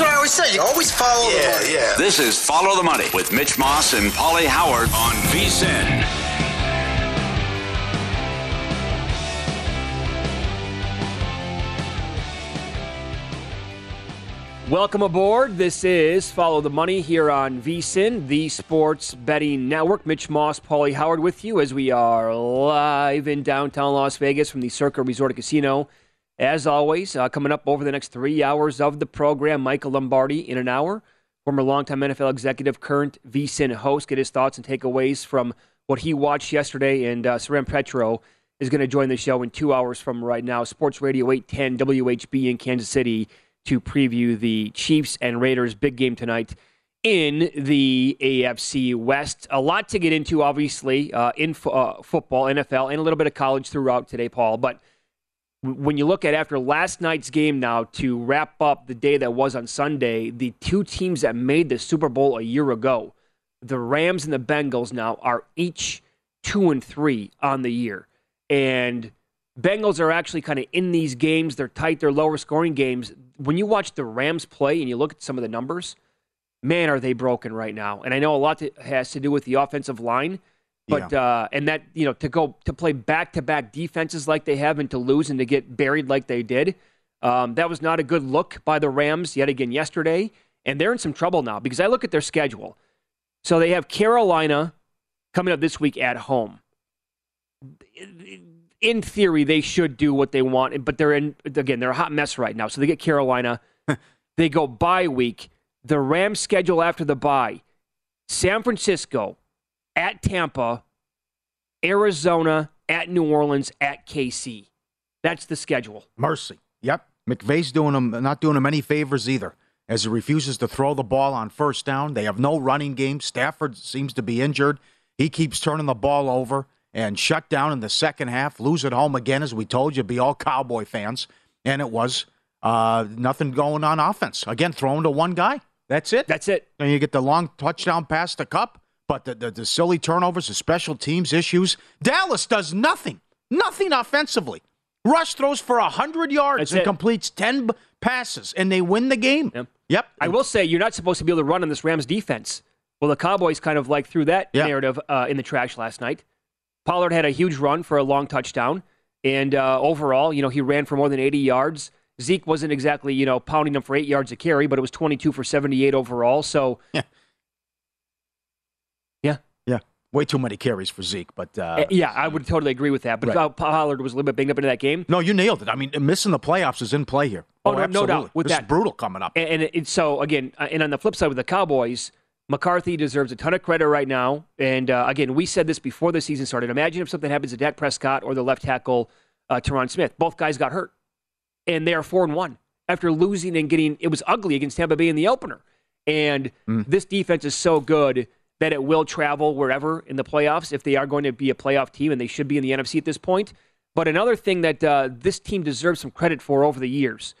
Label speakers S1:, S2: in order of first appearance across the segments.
S1: That's what I always say. You always follow the money. Yeah.
S2: This is Follow the Money with Mitch Moss and Paulie Howard on VSIN.
S3: Welcome aboard. This is Follow the Money here on VSIN, the Sports Betting Network. Mitch Moss, Paulie Howard with you as we are live in downtown Las Vegas from the Circa Resort Casino. As always, uh, coming up over the next three hours of the program, Michael Lombardi in an hour, former longtime NFL executive, current VSIN host, get his thoughts and takeaways from what he watched yesterday. And uh, Soren Petro is going to join the show in two hours from right now. Sports Radio 810 WHB in Kansas City to preview the Chiefs and Raiders big game tonight in the AFC West. A lot to get into, obviously, uh, in uh, football, NFL, and a little bit of college throughout today, Paul. But when you look at after last night's game now to wrap up the day that was on Sunday, the two teams that made the Super Bowl a year ago, the Rams and the Bengals now are each two and three on the year. And Bengals are actually kind of in these games. They're tight, they're lower scoring games. When you watch the Rams play and you look at some of the numbers, man, are they broken right now. And I know a lot has to do with the offensive line. But uh, and that you know to go to play back to back defenses like they have and to lose and to get buried like they did, um, that was not a good look by the Rams yet again yesterday. And they're in some trouble now because I look at their schedule. So they have Carolina coming up this week at home in theory, they should do what they want, but they're in again. They're a hot mess right now. So they get Carolina. they go bye week. The Rams schedule after the bye: San Francisco, at Tampa, Arizona, at New Orleans, at KC. That's the schedule.
S4: Mercy. Yep. McVay's doing them not doing them any favors either. As he refuses to throw the ball on first down. They have no running game. Stafford seems to be injured. He keeps turning the ball over and shut down in the second half, lose at home again, as we told you, be all Cowboy fans. And it was uh, nothing going on offense. Again, thrown to one guy. That's it.
S3: That's it.
S4: And you get the long touchdown pass to Kupp, but the, the, the silly turnovers, the special teams issues. Dallas does nothing, nothing offensively. Rush throws for 100 yards
S3: That's
S4: and
S3: it.
S4: completes 10 b- passes, and they win the game.
S3: Yep.
S4: Yep.
S3: I will say you're not supposed to be able to run on this Rams defense. Well, the Cowboys kind of like threw that
S4: Yeah.
S3: narrative uh, in the trash last night. Pollard had a huge run for a long touchdown, and uh, overall, you know, he ran for more than 80 yards. Zeke wasn't exactly, you know, pounding him for eight yards a carry, but it was 22 for 78 overall. So,
S4: Yeah. Way too many carries for Zeke. But uh,
S3: Uh, yeah, I would totally agree with that. But
S4: Right.
S3: Pollard was a little bit banged up into that game.
S4: no, you nailed it. I mean, missing the playoffs is in play here.
S3: Oh, no, no
S4: absolutely.
S3: doubt with
S4: this
S3: that.
S4: is brutal coming up.
S3: And, and it, so again, uh, and on the flip side with the Cowboys, McCarthy deserves a ton of credit right now. And uh, again, we said this before the season started. Imagine if something happens to Dak Prescott or the left tackle uh, Tyron Smith. Both guys got hurt, and they are four and one after losing and getting. It was ugly against Tampa Bay in the opener. And
S4: Mm.
S3: this defense is so good that it will travel wherever in the playoffs if they are going to be a playoff team, and they should be in the NFC at this point. But another thing that uh, this team deserves some credit for over the years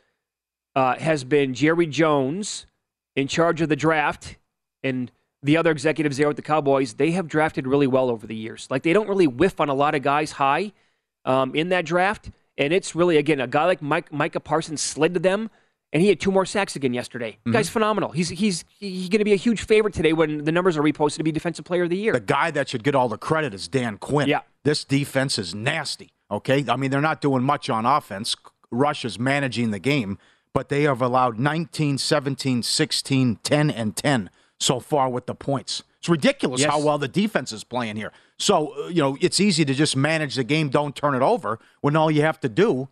S3: uh, has been Jerry Jones in charge of the draft and the other executives there with the Cowboys. They have drafted really well over the years. Like they don't really whiff on a lot of guys high um, in that draft. And it's really, again, a guy like Mike, Micah Parsons slid to them, and he had two more sacks again yesterday. Guy's phenomenal. He's he's he's going to be a huge favorite today when the numbers are reposted to be Defensive Player of the Year.
S4: the guy that should get all the credit is Dan Quinn.
S3: Yeah.
S4: This defense is nasty. Okay. I mean, they're not doing much on offense. Rush is managing the game, but they have allowed 19, 17, 16, 10, and 10 so far with the points. It's ridiculous
S3: Yes.
S4: how well the defense is playing here. So, uh, you know, it's easy to just manage the game, don't turn it over, when all you have to do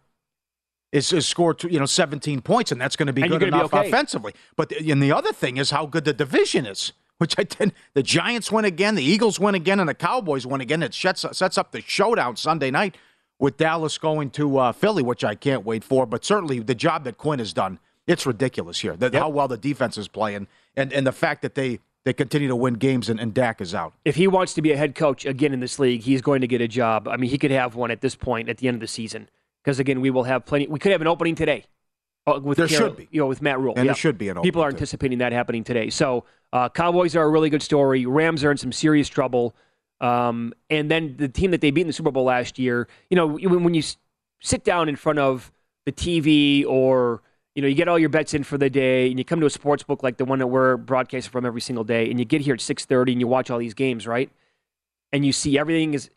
S4: is, is score, you know, 17 points, and that's going to be
S3: And
S4: good
S3: gonna be
S4: enough
S3: okay.
S4: offensively. But the, and the other thing is how good the division is, which I did. The Giants win again, the Eagles win again, and the Cowboys win again. It sets, sets up the showdown Sunday night with Dallas going to uh, Philly, which I can't wait for. But certainly the job that Quinn has done, it's ridiculous here. That, How well the defense is playing, and, and the fact that they, they continue to win games and, and Dak is out.
S3: if he wants to be a head coach again in this league, he's going to get a job. I mean, he could have one at this point at the end of the season because again, we will have plenty. We could have an opening today. uh, With
S4: There
S3: Carol-
S4: should be.
S3: you know, with Matt Rhule,
S4: And there should be an opening.
S3: People
S4: are
S3: anticipating that happening today. So, uh, Cowboys are a really good story. Rams are in some serious trouble. Um, and then the team that they beat in the Super Bowl last year, you know, when, when you sit down in front of the TV or you know, you get all your bets in for the day, and you come to a sports book like the one that we're broadcasting from every single day, and you get here at six thirty, and you watch all these games, right? And you see everything as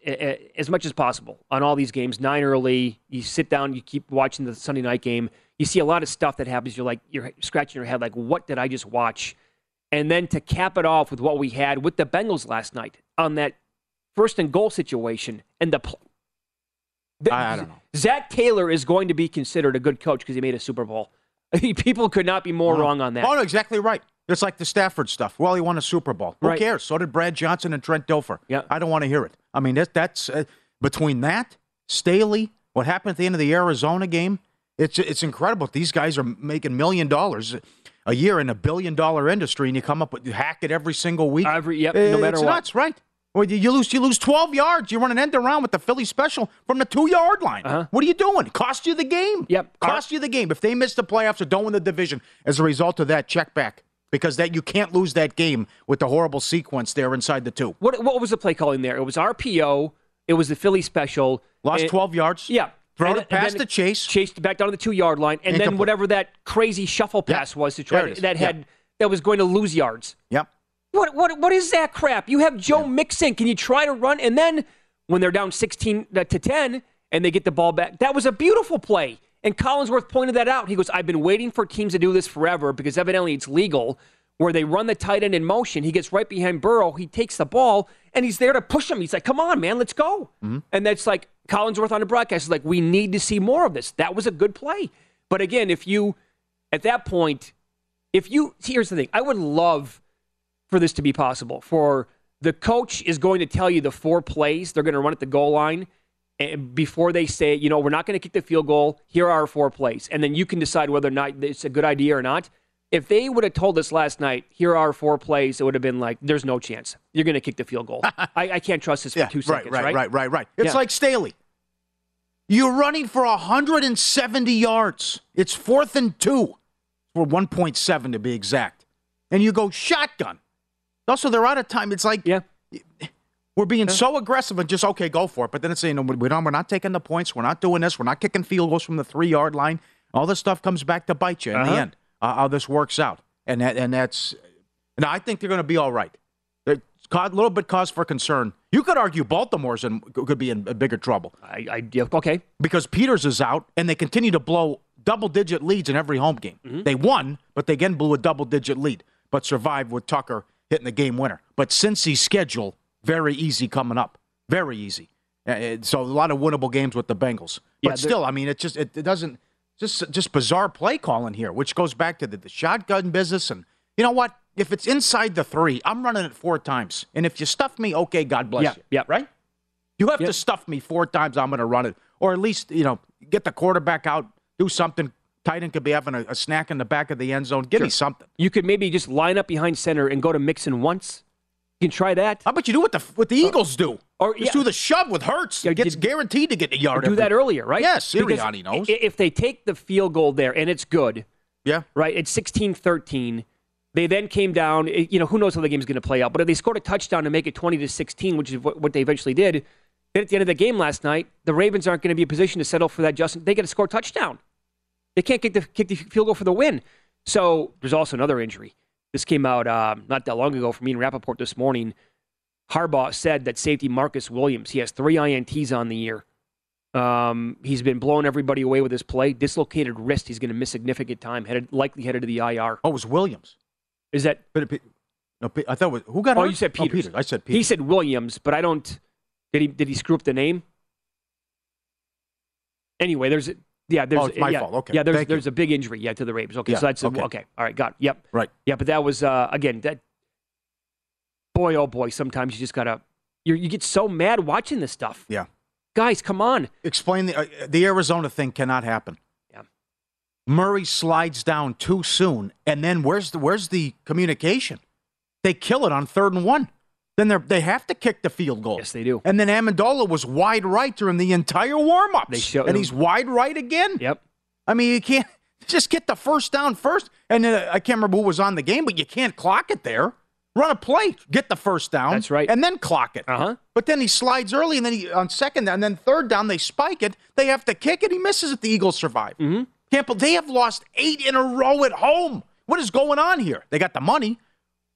S3: as much as possible on all these games. Nine early, you sit down, you keep watching the Sunday night game. You see a lot of stuff that happens. You're like, you're scratching your head, like, what did I just watch? And then to cap it off with what we had with the Bengals last night on that first and goal situation, and the. Pl- the-
S4: I- I don't know.
S3: Zac Taylor is going to be considered a good coach because he made a Super Bowl. People could not be more wrong on that.
S4: Oh, no, exactly right. It's like the Stafford stuff. Well, he won a Super Bowl. Who
S3: Right.
S4: cares? So did Brad Johnson and Trent Dilfer.
S3: Yeah.
S4: I don't want to hear it. I mean, that, that's uh, between that, Staley, what happened at the end of the Arizona game. It's it's incredible. These guys are making million dollars a year in a billion dollar industry, and you come up with you hack it every single week.
S3: Every- yep, no matter
S4: it's
S3: what.
S4: nuts, right? Well, you, lose you lose twelve yards. You run an end around with the Philly special from the two yard line.
S3: Uh-huh.
S4: What are you doing? Cost you the game.
S3: Yep.
S4: Cost you the game. If they miss the playoffs or don't win the division as a result of that, check back because that you can't lose that game with the horrible sequence there inside the two.
S3: What what was the play calling there? It was RPO. It was the Philly special.
S4: Lost
S3: and-
S4: 12 yards.
S3: Yeah.
S4: Throw it past the chase.
S3: Chased back down to the two yard line, and then whatever that crazy shuffle
S4: Yeah.
S3: pass was to try to, that
S4: Yeah.
S3: had that was going to lose yards.
S4: Yep.
S3: What what what is that crap? You have Joe Mixon. Can you try to run? And then when they're down sixteen uh, to ten and they get the ball back, that was a beautiful play. And Collinsworth pointed that out. He goes, "I've been waiting for teams to do this forever because evidently it's legal." Where they run the tight end in motion, he gets right behind Burrow. He takes the ball and he's there to push him. He's like, "Come on, man, let's go!" Mm-hmm. And that's like Collinsworth on the broadcast is like, "We need to see more of this." That was a good play. But again, if you at that point, if you here's the thing, I would love for this to be possible. For the coach is going to tell you the four plays they're going to run at the goal line Eh, before they say, you know, we're not going to kick the field goal. Here are our four plays, and then you can decide whether or not it's a good idea or not. If they would have told us last night, here are our four plays, it would have been like, there's no chance you're going to kick the field goal. I, I can't trust this for
S4: Yeah.
S3: two
S4: right,
S3: seconds,
S4: right.
S3: right?
S4: Right. Right. Right. It's
S3: Yeah.
S4: like Staley. You're running for 170 yards. It's fourth and two, or 1.7 to be exact, and you go shotgun. Also, they're out of time. It's like
S3: Yeah.
S4: We're being so aggressive and just okay, go for it. But then it's saying no, we don't, we're not taking the points. We're not doing this. We're not kicking field goals from the three yard line. All this stuff comes back to bite you in
S3: Uh-huh.
S4: the end. Uh, how this works out, and that and that's. Now I think they're going to be all right. A little bit cause for concern. You could argue Baltimore's in, could be in bigger trouble
S3: I, I, yeah, okay.
S4: because Peters is out, and they continue to blow double digit leads in every home game.
S3: Mm-hmm.
S4: They won, but they again blew a double digit lead, but survived with Tucker hitting the game winner. But Cincy's schedule very easy coming up. Very easy. Uh, uh, So a lot of winnable games with the Bengals. But
S3: Yeah,
S4: still, I mean, it just it, it doesn't just just bizarre play calling here, which goes back to the, the shotgun business. And you know what? If it's inside the three, I'm running it four times. And if you stuff me, okay, God bless
S3: Yeah,
S4: you.
S3: yeah.
S4: Right? You have to stuff me four times. I'm going to run it, or at least you know get the quarterback out, do something. Tight end could be having a, a snack in the back of the end zone. Give me something.
S3: You could maybe just line up behind center and go to Mixon once. You can try that.
S4: How about you do what the what the uh, Eagles do?
S3: or-
S4: just
S3: yeah.
S4: do the shove with Hurts.
S3: Yeah,
S4: Gets
S3: you-
S4: guaranteed to get a yard.
S3: Do
S4: every-
S3: that earlier, right?
S4: Yes,
S3: Because
S4: Sirianni knows.
S3: If they take the field goal there and it's good,
S4: Yeah.
S3: right? It's 16-13. They then came down. Eh, you know, who knows how the game's going to play out? But if they scored a touchdown to make it 20 to 16, which is what, what they eventually did, then at the end of the game last night, the Ravens aren't going to be in a position to settle for that. Justin, they got to score a touchdown. They can't kick the kick the field goal for the win. So there's also another injury. This came out um, not that long ago from Ian Rapoport this morning. Harbaugh said that safety Marcus Williams, he has three INTs on the year. Um, he's been blowing everybody away with his play. Dislocated wrist. He's going to miss significant time. Headed likely headed to the IR.
S4: Oh, it was Williams.
S3: Is that?
S4: But it, no, I thought it was who got
S3: Oh,
S4: hurt?
S3: you said Peters.
S4: Peters. I said Peters.
S3: He said Williams, but I don't. Did he? Did he screw up the name? Anyway, there's yeah, there's
S4: Oh, it's my
S3: yeah,
S4: fault. Okay.
S3: yeah, there's
S4: Thank you.
S3: there's a big injury yeah to the Ravens. Okay,
S4: Yeah,
S3: so that's
S4: okay.
S3: okay. All right, got it. Yep.
S4: Right.
S3: Yeah, but that was uh, again that. Boy, oh boy! Sometimes you just gotta. You you get so mad watching this stuff.
S4: Yeah.
S3: Guys, come on.
S4: Explain the uh, the Arizona thing cannot happen.
S3: Yeah.
S4: Murray slides down too soon, and then where's the where's the communication? They kill it on third and one. Then they they have to kick the field goal.
S3: Yes, they do.
S4: And then Ammendola was wide right during the entire warm ups.
S3: They show-
S4: and he's wide right again.
S3: Yep.
S4: I mean, you can't just get the first down first. And uh, I can't remember who was on the game, but you can't clock it there. Run a play, get the first down.
S3: That's right.
S4: And then clock it.
S3: Uh huh.
S4: But then he slides early, and then he on second, down, and then third down they spike it. They have to kick it. He misses it. The Eagles survive. Mm-hmm. Can't they have lost eight in a row at home. What is going on here? They got the money,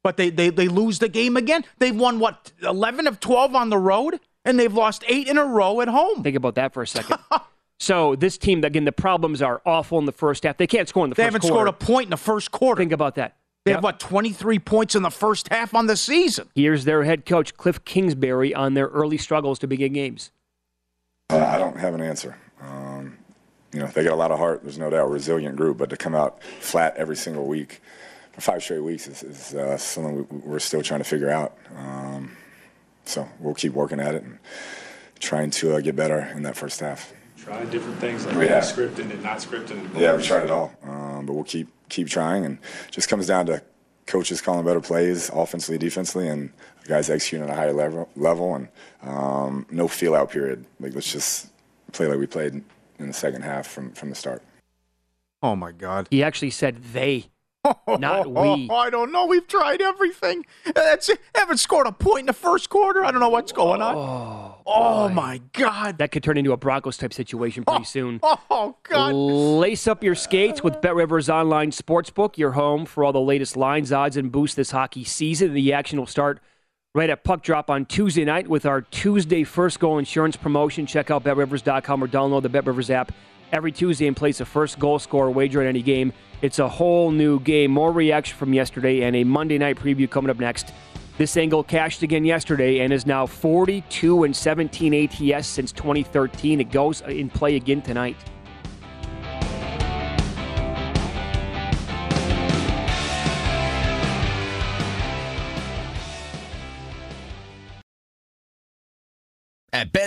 S4: but they they they lose the game again. They've won what eleven of twelve on the road, and they've lost eight in a row at home.
S3: Think about that for a second. so this team, again, the problems are awful in the first half. They can't score in the
S4: They
S3: first
S4: haven't
S3: quarter.
S4: scored a point in the first quarter.
S3: Think about that.
S4: They
S3: Yep.
S4: have what twenty three points in the first half on the season.
S3: Here's their head coach, Cliff Kingsbury, on their early struggles to begin games.
S5: Uh, I don't have an answer. Um, you know, they got a lot of heart. There's no doubt, resilient group, but to come out flat every single week for five straight weeks is, is uh, something we, we're still trying to figure out. Um, so we'll keep working at it and trying to uh, get better in that first half.
S6: Trying different things like
S5: We have.
S6: scripting and not scripting.
S5: Yeah, we tried it all, um, but we'll keep keep trying, and just comes down to coaches calling better plays, offensively, defensively, and guys executing at a higher level, level, and um, no feel out period. Like let's just play like we played in the second half from from the start.
S4: Oh my God!
S3: He actually said they, not we.
S4: I don't know. We've tried everything. That's it. Haven't scored a point in the first quarter. I don't know what's going on.
S3: Oh,
S4: Oh my God!
S3: that could turn into a Broncos type situation pretty soon.
S4: Oh, oh God!
S3: Lace up your skates with Bet Rivers Online Sportsbook, your home for all the latest lines, odds, and boosts this hockey season. The action will start right at puck drop on Tuesday night with our Tuesday first goal insurance promotion. Check out betrivers.com or download the Bet Rivers app every Tuesday and place a first goal scorer wager on any game. It's a whole new game, more reaction from yesterday, and a Monday night preview coming up next. This angle cashed again yesterday and is now 42 and 17 ATS since 2013. It goes in play again tonight.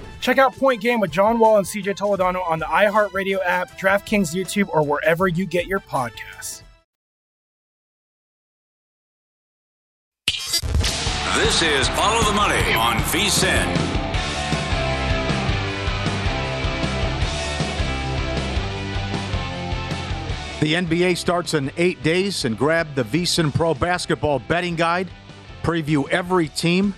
S7: Check out Point Game with John Wall and CJ Toledano on the iHeartRadio app, DraftKings YouTube, or wherever you get your podcasts.
S2: This is Follow the Money on VSIN.
S4: The NBA starts in eight days and grab the VSiN Pro Basketball Betting Guide. Preview every team.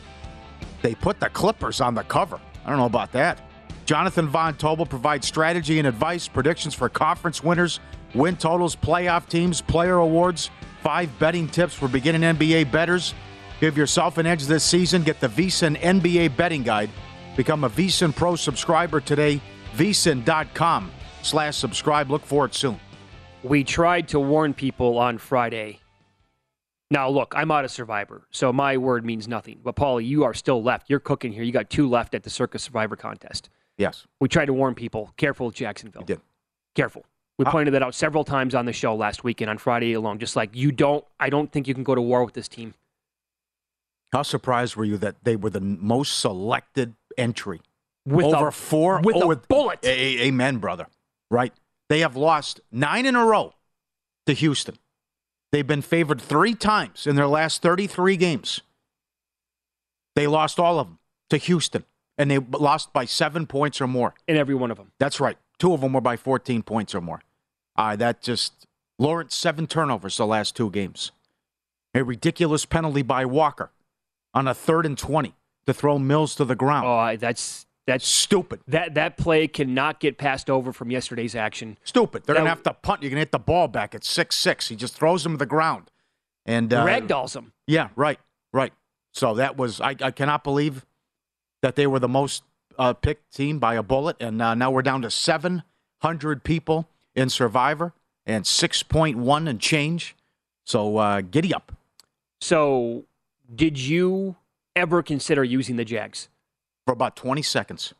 S4: They put the Clippers on the cover. I don't know about that. Jonathan Von Tobel provides strategy and advice, predictions for conference winners, win totals, playoff teams, player awards, five betting tips for beginning NBA bettors. Give yourself an edge this season. Get the VSiN NBA Betting Guide. Become a VSiN Pro subscriber today. VSiN.com slash subscribe. Look for it soon.
S3: We tried to warn people on Friday. Now, look, I'm not a Survivor, so my word means nothing. But, Paulie, you are still left. You're cooking here. You got two left at the Circa Survivor contest.
S4: Yes.
S3: We tried to warn people. Careful with Jacksonville.
S4: did.
S3: Careful. We pointed that out several times on the show last weekend on Friday alone. Just like you don't, I don't think you can go to war with this team.
S4: How surprised were you that they were the most selected entry?
S3: With
S4: Over
S3: a-
S4: four
S3: with
S4: oh,
S3: a bullet.
S4: A- a- amen, brother. Right? They have lost nine in a row to Houston. They've been favored three times in their last 33 games. They lost all of them to Houston, and they lost by seven points or more.
S3: In every one of them.
S4: That's right. Two of them were by 14 points or more. Uh, that just Lawrence seven turnovers the last two games. A ridiculous penalty by Walker on a third and 20 to throw Mills to the ground.
S3: Oh, that's that's
S4: stupid.
S3: That that play cannot get passed over from yesterday's action.
S4: Stupid. They're
S3: That-
S4: gonna have to punt. You're gonna hit the ball back at six six. He just throws him to the ground, and uh,
S3: Ragdolls him.
S4: Yeah, right, right. So that was I, I cannot believe that they were the most uh, picked team by a bullet, and uh, now we're down to seven hundred people in Survivor and six point one and change. So uh, giddy up.
S3: So, did you ever consider using the Jags?
S4: For about twenty seconds.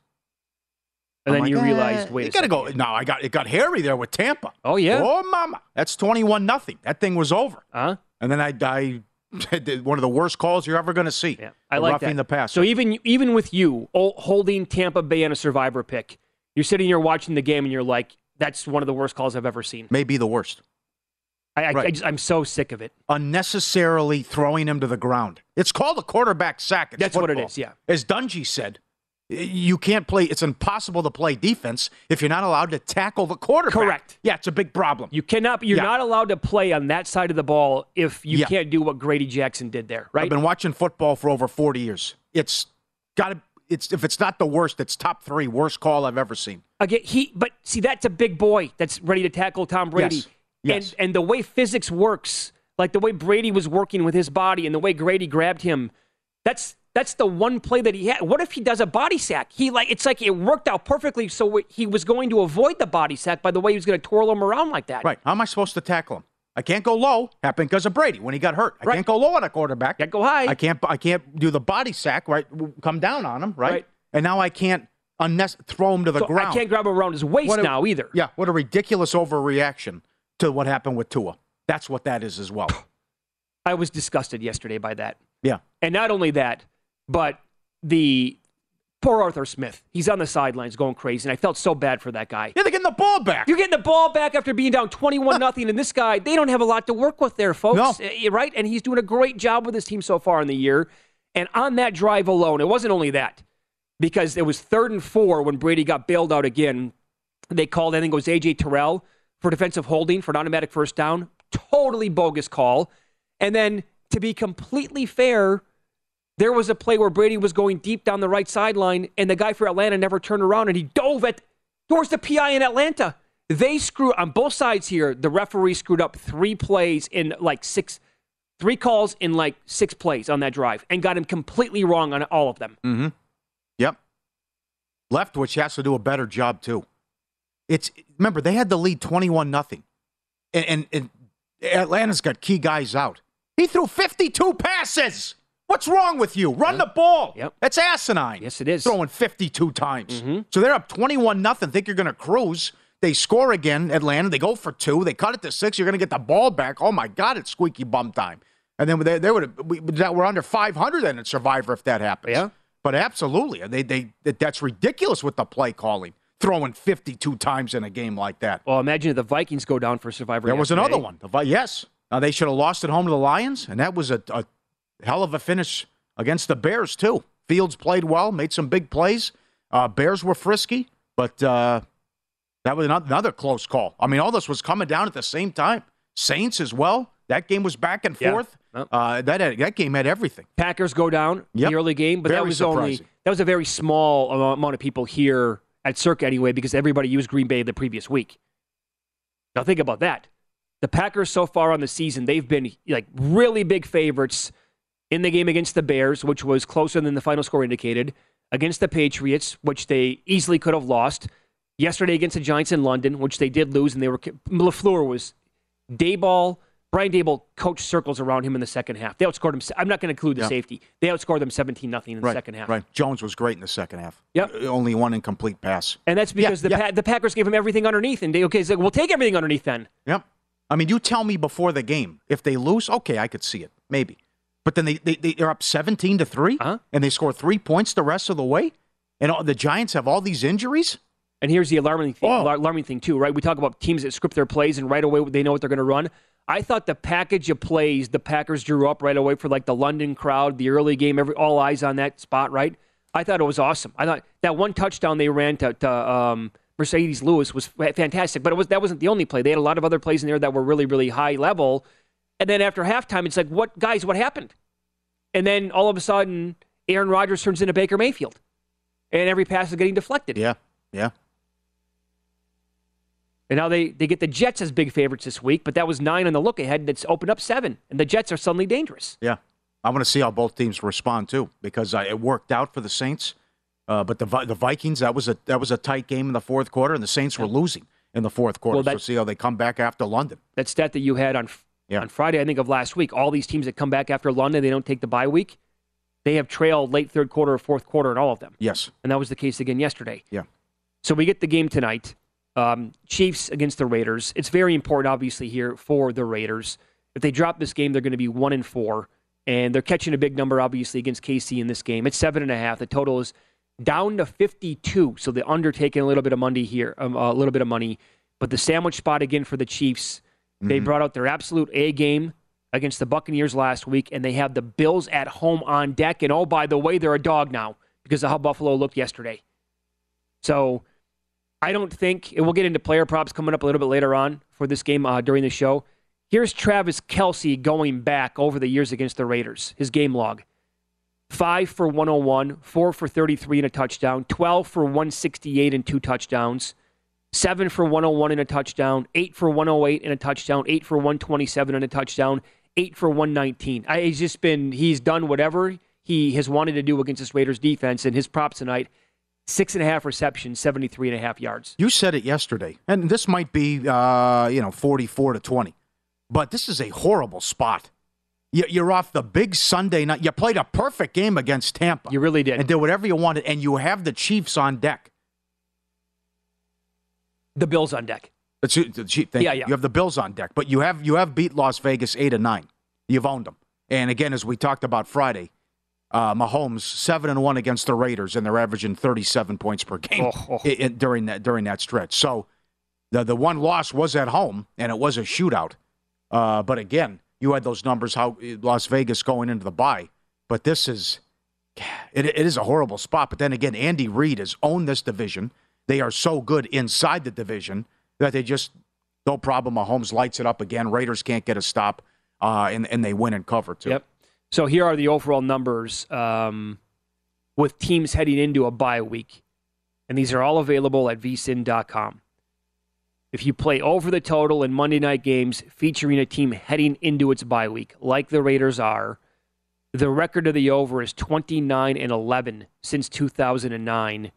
S3: And
S4: I'm
S3: then
S4: like,
S3: you
S4: eh,
S3: realized, wait,
S4: you gotta go. No, I got it. Got hairy there with Tampa.
S3: Oh yeah.
S4: Oh mama, that's twenty-one nothing. That thing was over.
S3: Huh?
S4: And then I, I did one of the worst calls you're ever going to see. Yeah,
S3: I like
S4: roughing
S3: that.
S4: the pass.
S3: So even even with you holding Tampa Bay on a survivor pick, you're sitting here watching the game and you're like, "That's one of the worst calls I've ever seen."
S4: maybe the worst.
S3: I, I,
S4: Right.
S3: I just, I'm so sick of it.
S4: Unnecessarily throwing him to the ground. It's called a quarterback sack. It's
S3: That's what it is. yeah.
S4: As Dungy said, you can't play. It's impossible to play defense if you're not allowed to tackle the quarterback.
S3: Correct.
S4: Yeah, it's a big problem.
S3: You cannot. You're
S4: Yeah.
S3: not allowed to play on that side of the ball if you
S4: Yeah.
S3: can't do what Grady Jackson did there. Right?
S4: I've been watching football for over 40 years. It's got to. It's if it's not the worst, it's top three worst call I've ever seen.
S3: Again, he. But see, that's a big boy that's ready to tackle Tom Brady.
S4: Yes. Yes.
S3: And and the way physics works, like the way Brady was working with his body and the way Grady grabbed him, that's that's the one play that he had. What if he does a body sack? He like it's like it worked out perfectly. So he was going to avoid the body sack by the way he was going to twirl him around like that.
S4: Right? How am I supposed to tackle him? I can't go low. Happened because of Brady when he got hurt. I can't go low on a quarterback.
S3: Can't go high.
S4: I can't. I can't do the body sack. Right? Come down on him. Right?
S3: Right.
S4: And now I can't unnes- throw him to the
S3: So
S4: ground.
S3: I can't grab him around his waist
S4: a-
S3: now either.
S4: Yeah, what a ridiculous overreaction to what happened with Tua. That's what that is as well.
S3: I was disgusted yesterday by that.
S4: Yeah.
S3: And not only that, but the poor Arthur Smith. He's on the sidelines going crazy, and I felt so bad for that guy.
S4: Yeah, they're getting the ball back.
S3: You're getting the ball back after being down 21 nothing, and this guy, they don't have a lot to work with there, folks.
S4: No.
S3: Eh, Right? And he's doing a great job with his team so far in the year. And on that drive alone, it wasn't only that, because it was third and four when Brady got bailed out again. They called, I think it was AJ Terrell for defensive holding for an automatic first down. Totally bogus call. And then to be completely fair, there was a play where Brady was going deep down the right sideline, and the guy for Atlanta never turned around and he dove at towards the PI in Atlanta. They screw on both sides here. The referee screwed up three plays in like six, three calls in like six plays on that drive, and got him completely wrong on all of them.
S4: Mm-hmm. Yep. Leftwich has to do a better job too. It's remember they had the lead twenty-one nothing, and, and, Atlanta's got key guys out. He threw fifty-two passes. What's wrong with you? Run the ball.
S3: Yep.
S4: That's asinine.
S3: Yes, it is.
S4: Throwing fifty-two times.
S3: Mm-hmm.
S4: So they're up twenty-one nothing. Think you're going to cruise? They score again. Atlanta. They go for two. They cut it to six. You're going to get the ball back. Oh my God! It's squeaky bum time. And then they, they would have we, we're under five hundred then in Survivor if that happens.
S3: Yeah.
S4: But absolutely, they they that's ridiculous with the play calling, throwing 52 times in a game like that.
S3: Well, imagine if the Vikings go down for Survivor.
S4: There was
S3: yesterday.
S4: another one. The Vi- yes, now they should have lost at home to the Lions, and that was a, a hell of a finish against the Bears too. Fields played well, made some big plays. Uh, Bears were frisky, but uh, that was ano- another close call. I mean, all this was coming down at the same time. Saints as well. That game was back and forth.
S3: Yep.
S4: Uh, that had, that game had everything.
S3: Packers go down
S4: Yep.
S3: the early game, but that
S4: Very
S3: was only that was a very small amount of people here at Circa anyway, because everybody used Green Bay the previous week. Now think about that. The Packers so far on the season, they've been like really big favorites in the game against the Bears, which was closer than the final score indicated, against the Patriots, which they easily could have lost. Yesterday against the Giants in London, which they did lose, and they were Lafleur was Dayball. Brian Daboll coached circles around him in the second half. They outscored him. I'm not going to include the
S4: Yeah.
S3: safety. They outscored them 17 nothing in the
S4: right,
S3: second half.
S4: Right. Jones was great in the second half.
S3: Yep.
S4: Only one incomplete pass.
S3: And that's because
S4: Yeah,
S3: the
S4: yeah.
S3: Pa- the Packers gave him everything underneath. And they, okay, so we'll take everything underneath then.
S4: Yep. I mean, you tell me before the game if they lose, okay, I could see it, maybe. But then they, they they're up seventeen to 3
S3: Uh-huh.
S4: and they score three points the rest of the way, and all, the Giants have all these injuries.
S3: And here's the alarming thing,
S4: Oh.
S3: alarming thing too, right? We talk about teams that script their plays and right away they know what they're going to run. I thought the package of plays the Packers drew up right away for like the London crowd, the early game, every all eyes on that spot, right? I thought it was awesome. I thought that one touchdown they ran to, to um, Marcedes Lewis was fantastic, but it was that wasn't the only play. They had a lot of other plays in there that were really, really high level. And then after halftime, it's like, what guys, what happened? And then all of a sudden, Aaron Rodgers turns into Baker Mayfield, and every pass is getting deflected.
S4: Yeah, yeah.
S3: And now they, they get the Jets as big favorites this week, but that was nine on the look ahead. That's opened up seven, and the Jets are suddenly dangerous.
S4: Yeah, I want to see how both teams respond too, because uh, it worked out for the Saints, uh, but the the Vikings that was a that was a tight game in the fourth quarter, and the Saints were losing in the fourth quarter.
S3: Well,
S4: so see how they come back after London.
S3: That stat that you had on
S4: Yeah.
S3: on Friday, I think of last week, all these teams that come back after London, they don't take the bye week. They have trailed late third quarter or fourth quarter in all of them,
S4: Yes,
S3: and that was the case again yesterday.
S4: yeah,
S3: So we get the game tonight. Um, Chiefs against the Raiders. It's very important, obviously, here for the Raiders. If they drop this game, they're going to be one and four, and they're catching a big number, obviously, against KC in this game. It's seven and a half. The total is down to fifty-two. So the under taking a little bit of money here, um, a little bit of money. But the sandwich spot again for the Chiefs. They brought out their absolute A game against the Buccaneers last week, and they have the Bills at home on deck. And oh, by the way, they're a dog now because of how Buffalo looked yesterday. So I don't think, and we'll get into player props coming up a little bit later on for this game uh, during the show. Here's Travis Kelce going back over the years against the Raiders, his game log. Five for 101, four for 33 and a touchdown, 12 for 168 and two touchdowns, seven for 101 and a touchdown, eight for 108 and a touchdown, eight for 127 and a touchdown, eight for 119. I, he's just been, he's done whatever he has wanted to do against this Raiders defense, and his props tonight six and a half receptions, 73 and a half yards.
S4: you said it yesterday, and this might be uh, you know forty-four to twenty, but this is a horrible spot You- You're off the big Sunday night. You played a perfect game against Tampa.
S3: You really did.
S4: And did whatever you wanted, and you have the Chiefs on deck.
S3: The Bills on deck.
S4: The Chi- the Chief-
S3: Yeah,
S4: you.
S3: yeah.
S4: You have the Bills on deck, but you have you have beat Las Vegas eight and nine. You've owned them. And again, as we talked about Friday, uh, Mahomes seven and one against the Raiders, and they're averaging thirty seven points per game
S3: Oh,
S4: i- during that during that stretch. So the the one loss was at home, and it was a shootout. Uh, but again, you had those numbers how Las Vegas going into the bye, but this is it, it is a horrible spot. But then again, Andy Reid has owned this division. They are so good inside the division that they just no problem. Mahomes lights it up again. Raiders can't get a stop, uh, and and they win and cover too.
S3: Yep. So here are the overall numbers um, with teams heading into a bye week. And these are all available at vsin.com. If you play over the total in Monday night games featuring a team heading into its bye week, like the Raiders are, the record of the over is 29 and 11 since 2009,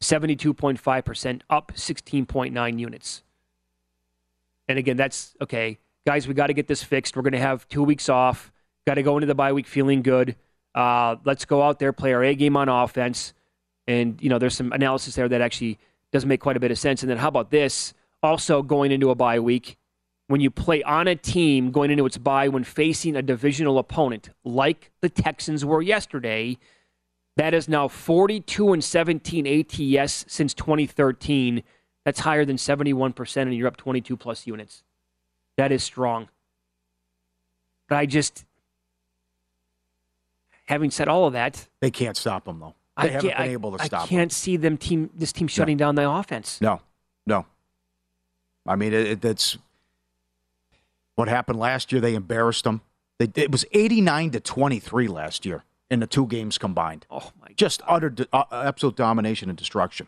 S3: 72.5%, up 16.9 units. And again, that's okay, guys. We got to get this fixed. We're going to have two weeks off. Got to go into the bye week feeling good. Uh, let's go out there, play our A game on offense, and you know, there's some analysis there that actually does make quite a bit of sense. And then how about this? Also, going into a bye week, when you play on a team going into its bye when facing a divisional opponent like the Texans were yesterday, that is now 42 and 17 ATS since 2013. That's higher than 71%, and you're up 22 plus units. That is strong. But I just, having said all of that,
S4: They can't stop them though. They
S3: I
S4: haven't
S3: can't,
S4: been
S3: I-
S4: able to
S3: I
S4: stop 'em.
S3: can't see them team this team shutting down the offense.
S4: No, no. I mean, it, it, it's what happened last year. They embarrassed them. They, it was eighty-nine to twenty-three last year in the two games combined.
S3: Oh my!
S4: Just utter, do- uh, absolute domination and destruction.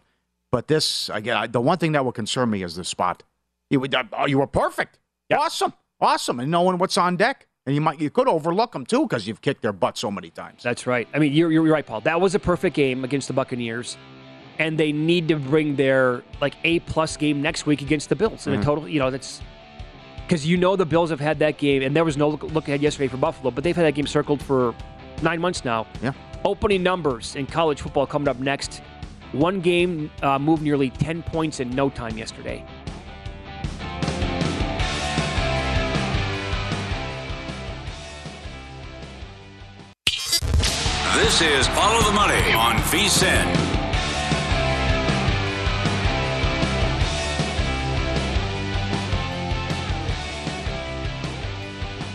S4: But this, again, the one thing that will concern me is the spot. You, uh, you were perfect, awesome, awesome, and knowing what's on deck, and you might you could overlook them too because you've kicked their butt so many times.
S3: That's right. I mean, you're, you're right, Paul. That was a perfect game against the Buccaneers, and they need to bring their like A plus game next week against the Bills. And
S4: Mhm.
S3: a total, you know, that's because you know the Bills have had that game, and there was no look, look ahead yesterday for Buffalo, but they've had that game circled for nine months now.
S4: Yeah.
S3: Opening numbers in college football coming up next. One game uh, moved nearly 10 points in no time yesterday.
S2: Is Follow the Money on VSIN.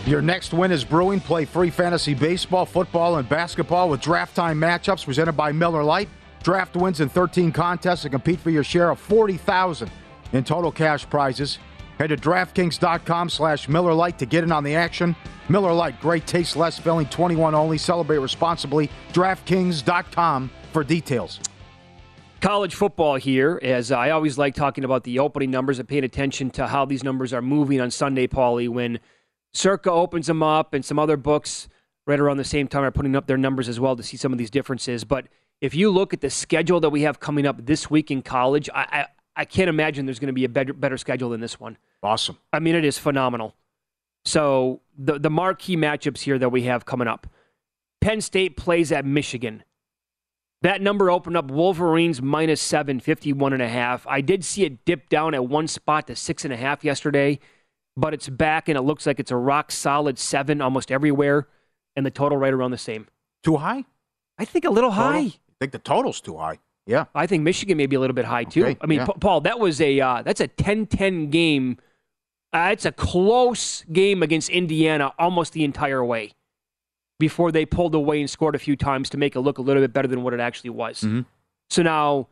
S4: Your next win is brewing. Play free fantasy baseball, football, and basketball with draft time matchups presented by Miller Lite. Draft wins in 13 contests and compete for your share of 40000 in total cash prizes. Head to DraftKings.com slash Miller Lite to get in on the action. Miller Lite, great taste, less filling, 21 only. Celebrate responsibly. DraftKings.com for details.
S3: college football here, as I always like talking about the opening numbers and paying attention to how these numbers are moving on Sunday, Paulie, when Circa opens them up and some other books right around the same time are putting up their numbers as well to see some of these differences. But if you look at the schedule that we have coming up this week in college, I, I, can't imagine there's going to be a better, better schedule than this one.
S4: Awesome.
S3: I mean, it is phenomenal. So the the marquee matchups here that we have coming up. Penn State plays at Michigan. That number opened up Wolverines minus seven, 51 and a half. I did see it dip down at one spot to six and a half yesterday, but it's back and it looks like it's a rock solid seven almost everywhere, and the total right around the same.
S4: Too high?
S3: I think a little
S4: Total?
S3: high.
S4: I think the total's too high. Yeah.
S3: I think Michigan may be a little bit high too.
S4: Okay,
S3: I mean,
S4: yeah.
S3: Pa- Paul, that was a uh, that's a 10-10 game. Uh, it's a close game against Indiana almost the entire way before they pulled away and scored a few times to make it look a little bit better than what it actually was.
S4: Mhm.
S3: So now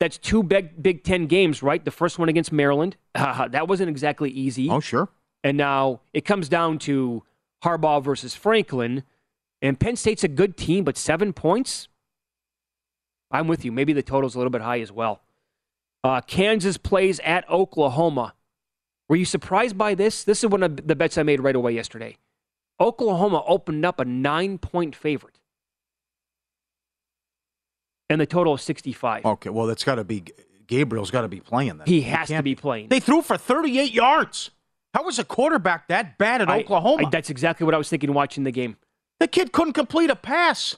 S3: that's two big Big Ten games, right? The first one against Maryland, that wasn't exactly easy.
S4: Oh, sure.
S3: And now it comes down to Harbaugh versus Franklin, and Penn State's a good team, but seven points. I'm with you. Maybe the total's a little bit high as well. Uh, Kansas plays at Oklahoma. Were you surprised by this? This is one of the bets I made right away yesterday. Oklahoma opened up a nine point favorite. And the total is 65.
S4: Okay, well, that's got to be Gabriel's got to be playing then.
S3: He has to be playing.
S4: They threw for 38 yards. How was a quarterback that bad at
S3: I-
S4: Oklahoma?
S3: I- that's exactly what I was thinking watching the game.
S4: the kid couldn't complete a pass.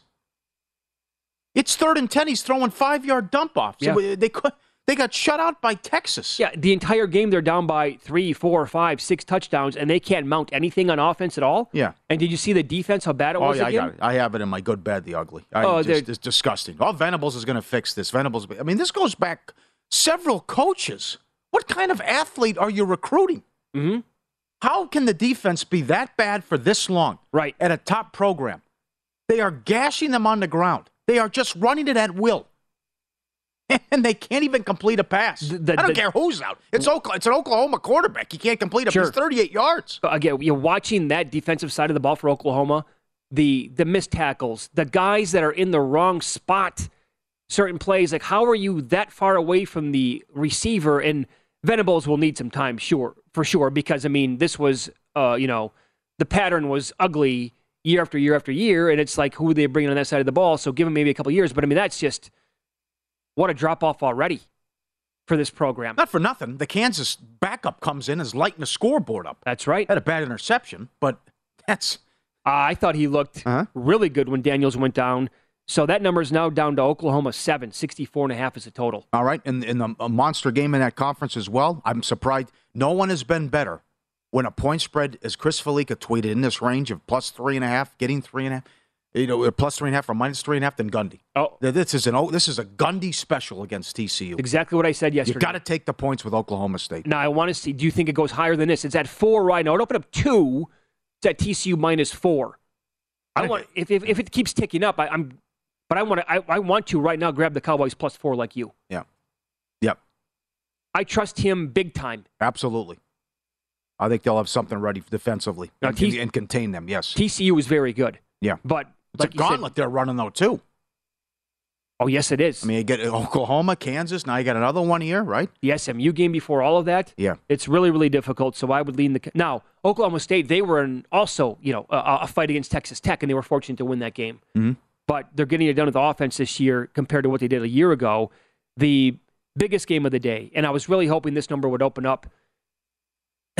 S4: It's third and ten. He's throwing five yard dump offs.
S3: Yeah.
S4: They could. They got shut out by Texas.
S3: Yeah, the entire game they're down by three, four, five, six touchdowns, and they can't mount anything on offense at all.
S4: Yeah.
S3: And did you see the defense? How bad it was?
S4: Oh
S3: was
S4: yeah, I got it. I have it in my good, bad, the ugly. I,
S3: Oh,
S4: just, it's disgusting. All Venables is going to fix this. Venables. I mean, this goes back several coaches. What kind of athlete are you recruiting?
S3: Mm-hmm.
S4: How can the defense be that bad for this long?
S3: Right.
S4: At a top program, they are gashing them on the ground. They are just running it at will. And they can't even complete a pass.
S3: the-
S4: I don't
S3: the-
S4: care who's out. It's Oklahoma, it's an Oklahoma quarterback. He can't complete a
S3: Sure.
S4: pass. 38 yards.
S3: Again, you're watching that defensive side of the ball for Oklahoma, the the missed tackles, the guys that are in the wrong spot, certain plays. Like, how are you that far away from the receiver? And Venables will need some time, sure, for sure, because I mean, this was, uh, you know, the pattern was ugly year after year after year, and it's like who are they bringing on that side of the ball? So give him maybe a couple years, but I mean, that's just what a drop off already for this program.
S4: Not for nothing. The Kansas backup comes in as lighting the scoreboard up.
S3: That's right.
S4: Had a bad interception, but that's
S3: I thought he looked
S4: Uh-huh.
S3: really good when Daniels went down. So that number is now down to Oklahoma 7, 64 and a half is a total.
S4: all right. In, in the a monster game in that conference as well, I'm surprised. No one has been better when a point spread, as Chris Fallica tweeted, in this range of plus three and a half, getting three and a half, you know, or plus three and a half or minus three and a half, than Gundy.
S3: Oh.
S4: This is an oh, this is a Gundy special against TCU.
S3: Exactly what I said yesterday.
S4: You got to take the points with Oklahoma State.
S3: Now I want to see. Do you think it goes higher than this? It's at four right now. It opened up two. It's at TCU minus four. I want if if, if it keeps ticking up. I, I'm, but I want to. I, I want to right now grab the Cowboys plus four like you.
S4: Yeah. Yep.
S3: I trust him big time.
S4: Absolutely. I think they'll have something ready defensively
S3: Now,
S4: and,
S3: T-
S4: and contain them. Yes.
S3: TCU is very good,
S4: Yeah.
S3: but
S4: It's
S3: like
S4: a
S3: you said-
S4: gauntlet they're running though too.
S3: oh yes, it is.
S4: I mean, you get Oklahoma, Kansas. Now you got another one here, right?
S3: the SMU game before all of that.
S4: Yeah.
S3: It's really, really difficult. So I would lean the now Oklahoma State. They were in also, you know, a, a fight against Texas Tech, and they were fortunate to win that game.
S4: Mhm.
S3: But they're getting it done with offense this year compared to what they did a year ago. The biggest game of the day, and I was really hoping this number would open up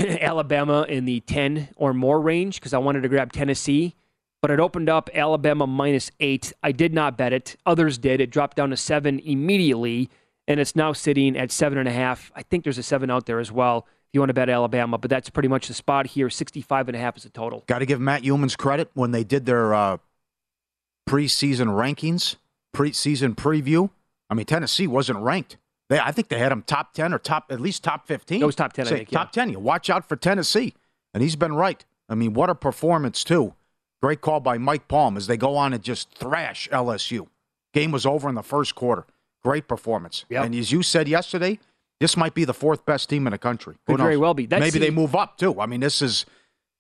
S3: Alabama in the ten or more range because I wanted to grab Tennessee. But it opened up Alabama minus eight. I did not bet it. Others did. It dropped down to seven immediately, and it's now sitting at seven and a half. I think there's a seven out there as well if you want to bet Alabama, but that's pretty much the spot here. 65 and a half is the total.
S4: Got to give Matt Youmans credit when they did their uh, preseason rankings, preseason preview. I mean, Tennessee wasn't ranked. They, I think they had them top ten or top at least top fifteen.
S3: It was top 10, I
S4: Say,
S3: think, yeah.
S4: Top ten. You watch out for Tennessee, and he's been right. I mean, what a performance too. Great call by Mike Palm as they go on and just thrash LSU. Game was over in the first quarter. Great performance.
S3: Yep.
S4: And as you said yesterday, this might be the fourth best team in the country. Who
S3: Could very well be. That's
S4: Maybe
S3: the-
S4: they move up too. I mean, this is,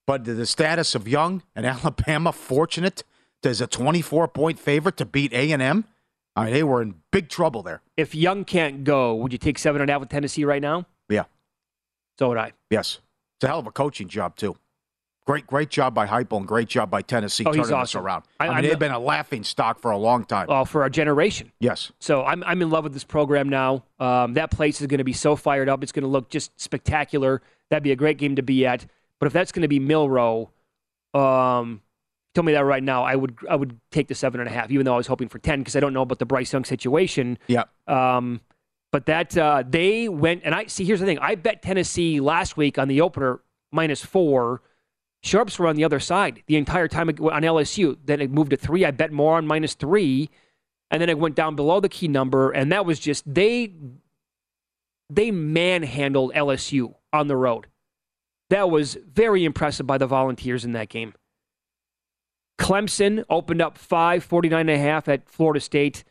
S4: but the status of Young and Alabama fortunate as a 24 point favorite to beat A and M. I mean, they were in big trouble there.
S3: If Young can't go, would you take seven and a half with Tennessee right now?
S4: Yeah.
S3: So would I.
S4: Yes. It's a hell of a coaching job too. Great, great job by Heupel and great job by Tennessee
S3: Oh,
S4: turning this
S3: awesome.
S4: around.
S3: I-
S4: I, mean, they've been a laughing stock for a long time.
S3: Well, for a generation.
S4: yes.
S3: So I'm I'm in love with this program now. Um, that place is going to be so fired up. It's going to look just spectacular. That'd be a great game to be at. But if that's going to be Milroe, um, tell me that right now, I would I would take the seven and a half, even though I was hoping for ten because I don't know about the Bryce Young situation.
S4: Yeah.
S3: Um, but that uh, they went and I see. Here's the thing: I bet Tennessee last week on the opener minus four. Sharps were on the other side the entire time on LSU. Then it moved to three. I bet more on minus three, and then it went down below the key number, and that was just they they manhandled LSU on the road. That was very impressive by the Volunteers in that game. Clemson opened up 5, 49 and a half at Florida State.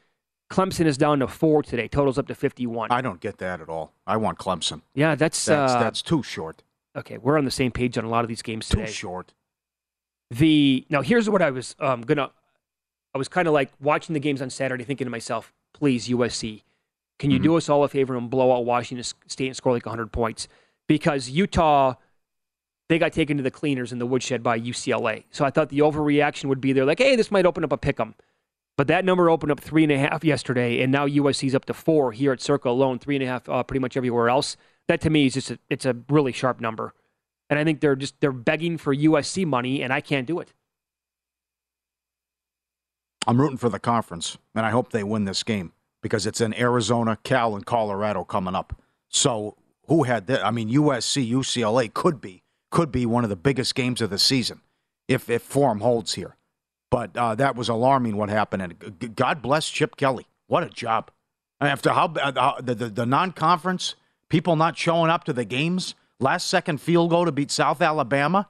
S3: Clemson is down to four today. Totals up to 51.
S4: I don't get that at all. I want Clemson.
S3: yeah, that's,
S4: That's,
S3: uh,
S4: that's too short.
S3: okay. We're on the same page on a lot of these games today.
S4: Too short.
S3: The now here's what I was um, gonna. I was kind of like watching the games on Saturday, thinking to myself, "Please USC, can you do us all a favor and blow out Washington State and score like 100 points?" Because Utah, they got taken to the cleaners in the woodshed by UCLA. So I thought the overreaction would be there, like, "Hey, this might open up a pick'em." But that number opened up three and a half yesterday, and now USC's up to four here at Circa alone, three and a half uh, pretty much everywhere else. That to me is just a, it's a really sharp number. And I think they're just they're begging for USC money, and I can't do it.
S4: I'm rooting for the conference, and I hope they win this game because it's in Arizona, Cal, and Colorado coming up. So who had that? I mean, USC, UCLA could be could be one of the biggest games of the season if if form holds here. But uh, that was alarming what happened, and God bless Chip Kelly. What a job! After how uh, the, the, the non conference people not showing up to the games, last second field goal to beat South Alabama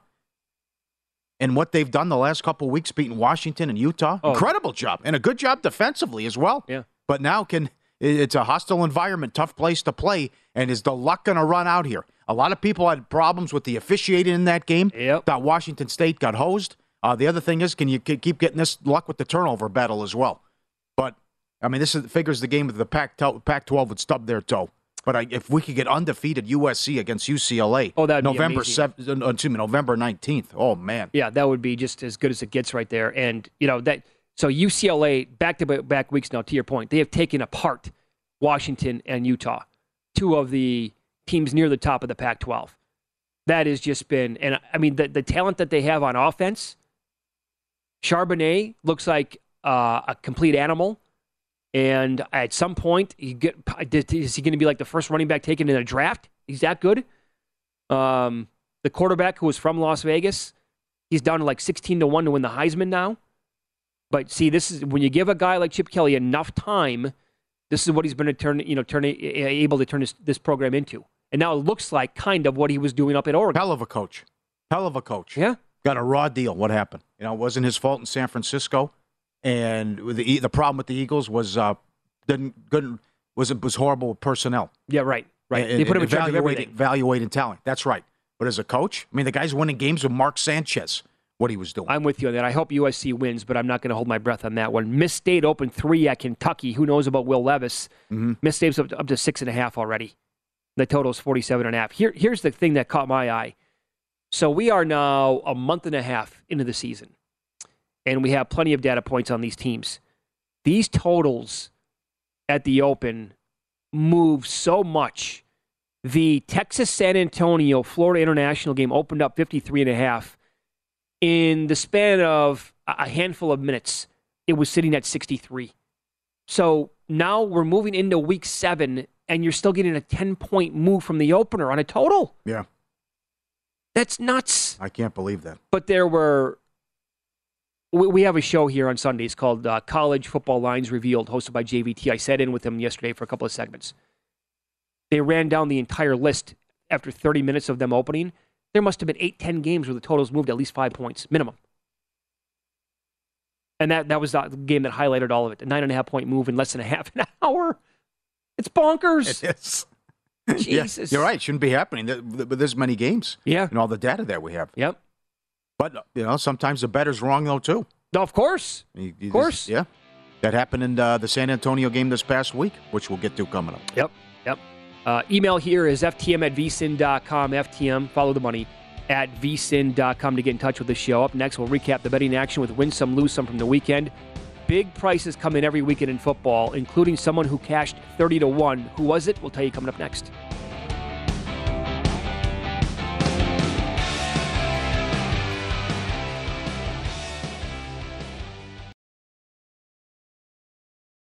S4: and what they've done the last couple weeks, beating Washington and Utah. Oh. Incredible job, and a good job defensively as well.
S3: Yeah.
S4: But now can it's a hostile environment, tough place to play, and is the luck going to run out here? A lot of people had problems with the officiating in that game.
S3: Yep.
S4: Thought Washington State got hosed. Uh, the other thing is, can you keep getting this luck with the turnover battle as well? But I mean, this is, figures the game with the Pac Pac-12 would stub their toe. But I, if we could get undefeated USC against UCLA,
S3: oh, that
S4: November seventh, uh, excuse me, November nineteenth. Oh man,
S3: yeah, that would be just as good as it gets right there. And you know that so UCLA back to back weeks now. To your point, they have taken apart Washington and Utah, two of the teams near the top of the Pac-12. That has just been, and I mean the the talent that they have on offense. Charbonnet looks like uh, a complete animal. And at some point, get, is he going to be like the first running back taken in a draft? He's that good. Um, the quarterback who was from Las Vegas, he's down to like 16 to 1 to win the Heisman now. But see, this is when you give a guy like Chip Kelly enough time, this is what he's been turn, you know, turn able to turn this program into. And now it looks like kind of what he was doing up at Oregon.
S4: Hell of a coach. Hell of a coach.
S3: Yeah.
S4: Got a raw deal. What happened? You know, it wasn't his fault in San Francisco. And the the problem with the Eagles was uh, didn't good was it was horrible personnel.
S3: Yeah, right, right.
S4: And,
S3: they put him
S4: in
S3: charge of.
S4: Evaluating talent. That's right. But as a coach, I mean, the guy's winning games with Mark Sanchez. What he was doing.
S3: I'm with you on that. I hope USC wins, but I'm not going to hold my breath on that one. Miss State opened three at Kentucky. Who knows about Will Levis?
S4: Mm-hmm.
S3: Miss State's up to, up to six and a half already. The total is 47 and a half. Here, here's the thing that caught my eye. So we are now a month and a half into the season, and we have plenty of data points on these teams. These totals at the Open move so much. The Texas San Antonio Florida International game opened up 53 and a half. In the span of a handful of minutes, it was sitting at 63. So now we're moving into week seven, and you're still getting a 10 point move from the opener on a total.
S4: Yeah.
S3: That's nuts.
S4: I can't believe that.
S3: But there were we have a show here on Sundays called uh, College Football Lines Revealed, hosted by JVT. I sat in with him yesterday for a couple of segments. They ran down the entire list after 30 minutes of them opening. There must have been eight, 10 games where the totals moved at least five points, minimum. And that, that was the game that highlighted all of it. A nine and a half point move in less than a half an hour. It's bonkers.
S4: It is.
S3: Jesus.
S4: Yeah, you're right. Shouldn't be happening with this many games.
S3: Yeah.
S4: And all the data that we have.
S3: Yep.
S4: But you know, sometimes the better's wrong though too.
S3: Of course,
S4: you, you
S3: of course,
S4: just, yeah. That happened in uh, the San Antonio game this past week, which we'll get to coming up.
S3: Yep, yep. Uh, email here is ftm at vsin.com. FTM, follow the money at vsin.com to get in touch with the show. Up next, we'll recap the betting action with win some, lose some from the weekend. Big prices come in every weekend in football, including someone who cashed 30 to 1. Who was it? We'll tell you coming up next.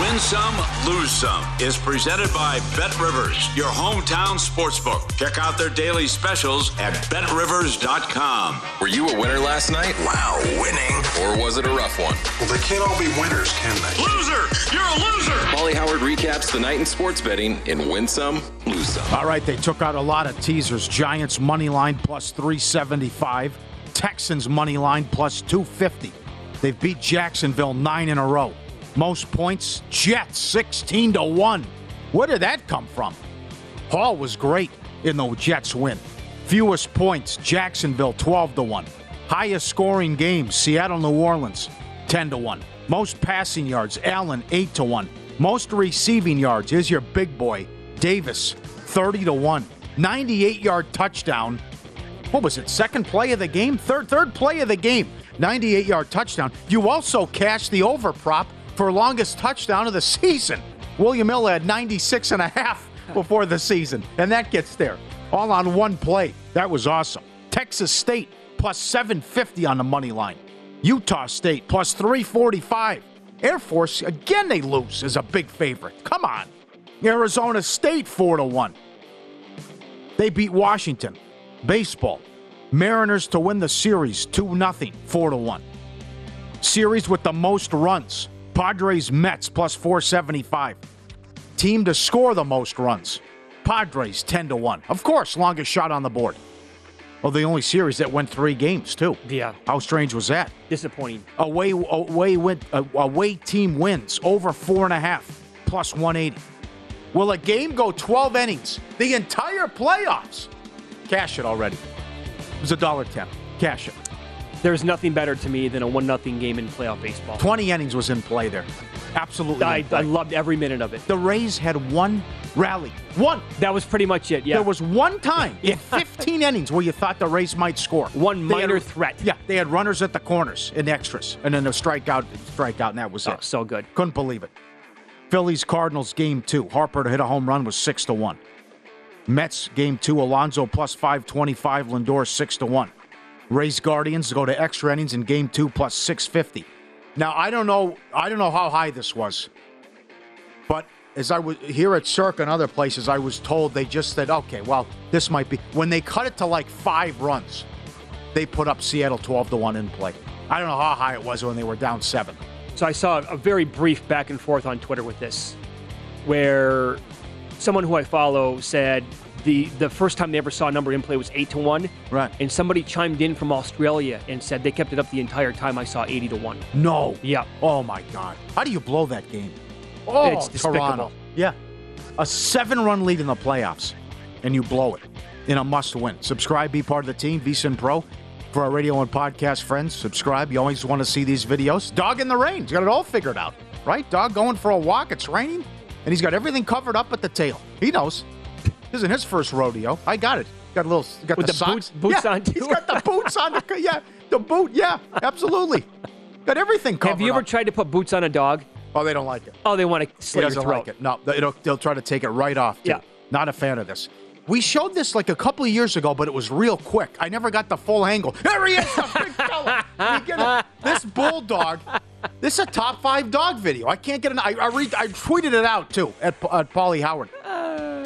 S2: Win some, lose some is presented by Bet Rivers, your hometown sportsbook. Check out their daily specials at betrivers.com.
S8: Were you a winner last night? Wow, winning. Or was it a rough one?
S9: Well, they can't all be winners, can they?
S2: Loser! You're a loser!
S8: Pauly Howard recaps the night in sports betting in Win Some, Lose Some.
S4: All right, they took out a lot of teasers. Giants money line plus 375, Texans money line plus 250. They've beat Jacksonville nine in a row. Most points, Jets 16 to 1. Where did that come from? Hall was great in the Jets win. Fewest points, Jacksonville 12 to 1. Highest scoring game, Seattle New Orleans 10 to 1. Most passing yards, Allen 8 to 1. Most receiving yards, is your big boy, Davis 30 to 1. 98 yard touchdown. What was it? Second play of the game? Third third play of the game. 98 yard touchdown. You also cashed the over prop for longest touchdown of the season. William Hill had 96 and a half before the season, and that gets there. All on one play. That was awesome. Texas State plus 750 on the money line. Utah State plus 345. Air Force, again, they lose as a big favorite. Come on. Arizona State 4 to 1. They beat Washington. Baseball. Mariners to win the series 2 0, 4 to 1. Series with the most runs. Padres Mets plus 475. Team to score the most runs. Padres 10 to 1. Of course, longest shot on the board. Well, the only series that went three games, too.
S3: Yeah.
S4: How strange was that?
S3: Disappointing.
S4: Away, away, uh, away team wins over four and a half, plus 180. Will a game go 12 innings? The entire playoffs. Cash it already. It was a dollar ten. Cash it.
S3: There's nothing better to me than a one nothing game in playoff baseball.
S4: 20 innings was in play there. Absolutely.
S3: I. I loved every minute of it.
S4: the Rays had one rally. One.
S3: That was pretty much it. Yeah.
S4: There was one time in 15 innings where you thought the Rays might score.
S3: one
S4: They had-
S3: minor threat.
S4: Yeah, they had runners at the corners in extras, and then a strikeout, strikeout, and that was
S3: Oh,
S4: it.
S3: so good.
S4: Couldn't believe it. Phillies Cardinals game two. Harper to hit a home run was six to one. Mets game two. Alonso plus five twenty five. Lindor six to one. Rays Guardians go to extra innings in game two plus six fifty. Now I don't know. I don't know how high this was, but as I was here at Circa and other places, I was told they just said, okay, well, this might be when they cut it to like five runs. They put up Seattle twelve to one in play. I don't know how high it was when they were down seven.
S3: So I saw a very brief back and forth on Twitter with this, where someone who I follow said the the first time they ever saw a number in play was eight to one.
S4: Right.
S3: And somebody chimed in from Australia and said they kept it up the entire time I saw eighty to one.
S4: No.
S3: Yeah.
S4: Oh my God. How do you blow that game? Oh,
S3: It's despicable.
S4: Toronto. Yeah. A seven-run lead in the playoffs, and you blow it in a must-win. Subscribe, be part of the team. VSIN Pro for our radio and podcast friends. Subscribe. You always want to see these videos. Dog in the rain. He's got it all figured out, right? Dog going for a walk. It's raining, and he's got everything covered up at the tail. He knows. This isn't his first rodeo. I got it. Got a little. Got
S3: With
S4: the,
S3: the
S4: socks.
S3: boots- boots
S4: Yeah,
S3: on, too.
S4: He's got the boots on. The, yeah, The boot, yeah, absolutely. Got everything covered.
S3: Have you ever
S4: up.
S3: tried to put boots on a dog?
S4: Oh, they don't like it.
S3: Oh, they want to slit your
S4: doesn't
S3: throat.
S4: like it. No, they'll, they'll try to take it right off. Too.
S3: Yeah.
S4: Not a fan of this. We showed this like a couple of years ago, but it was real quick. I never got the full angle. There he is, the big fella. This bulldog. This is a top five dog video. I can't get an. I, I, read, I tweeted it out too at, at Pauly Howard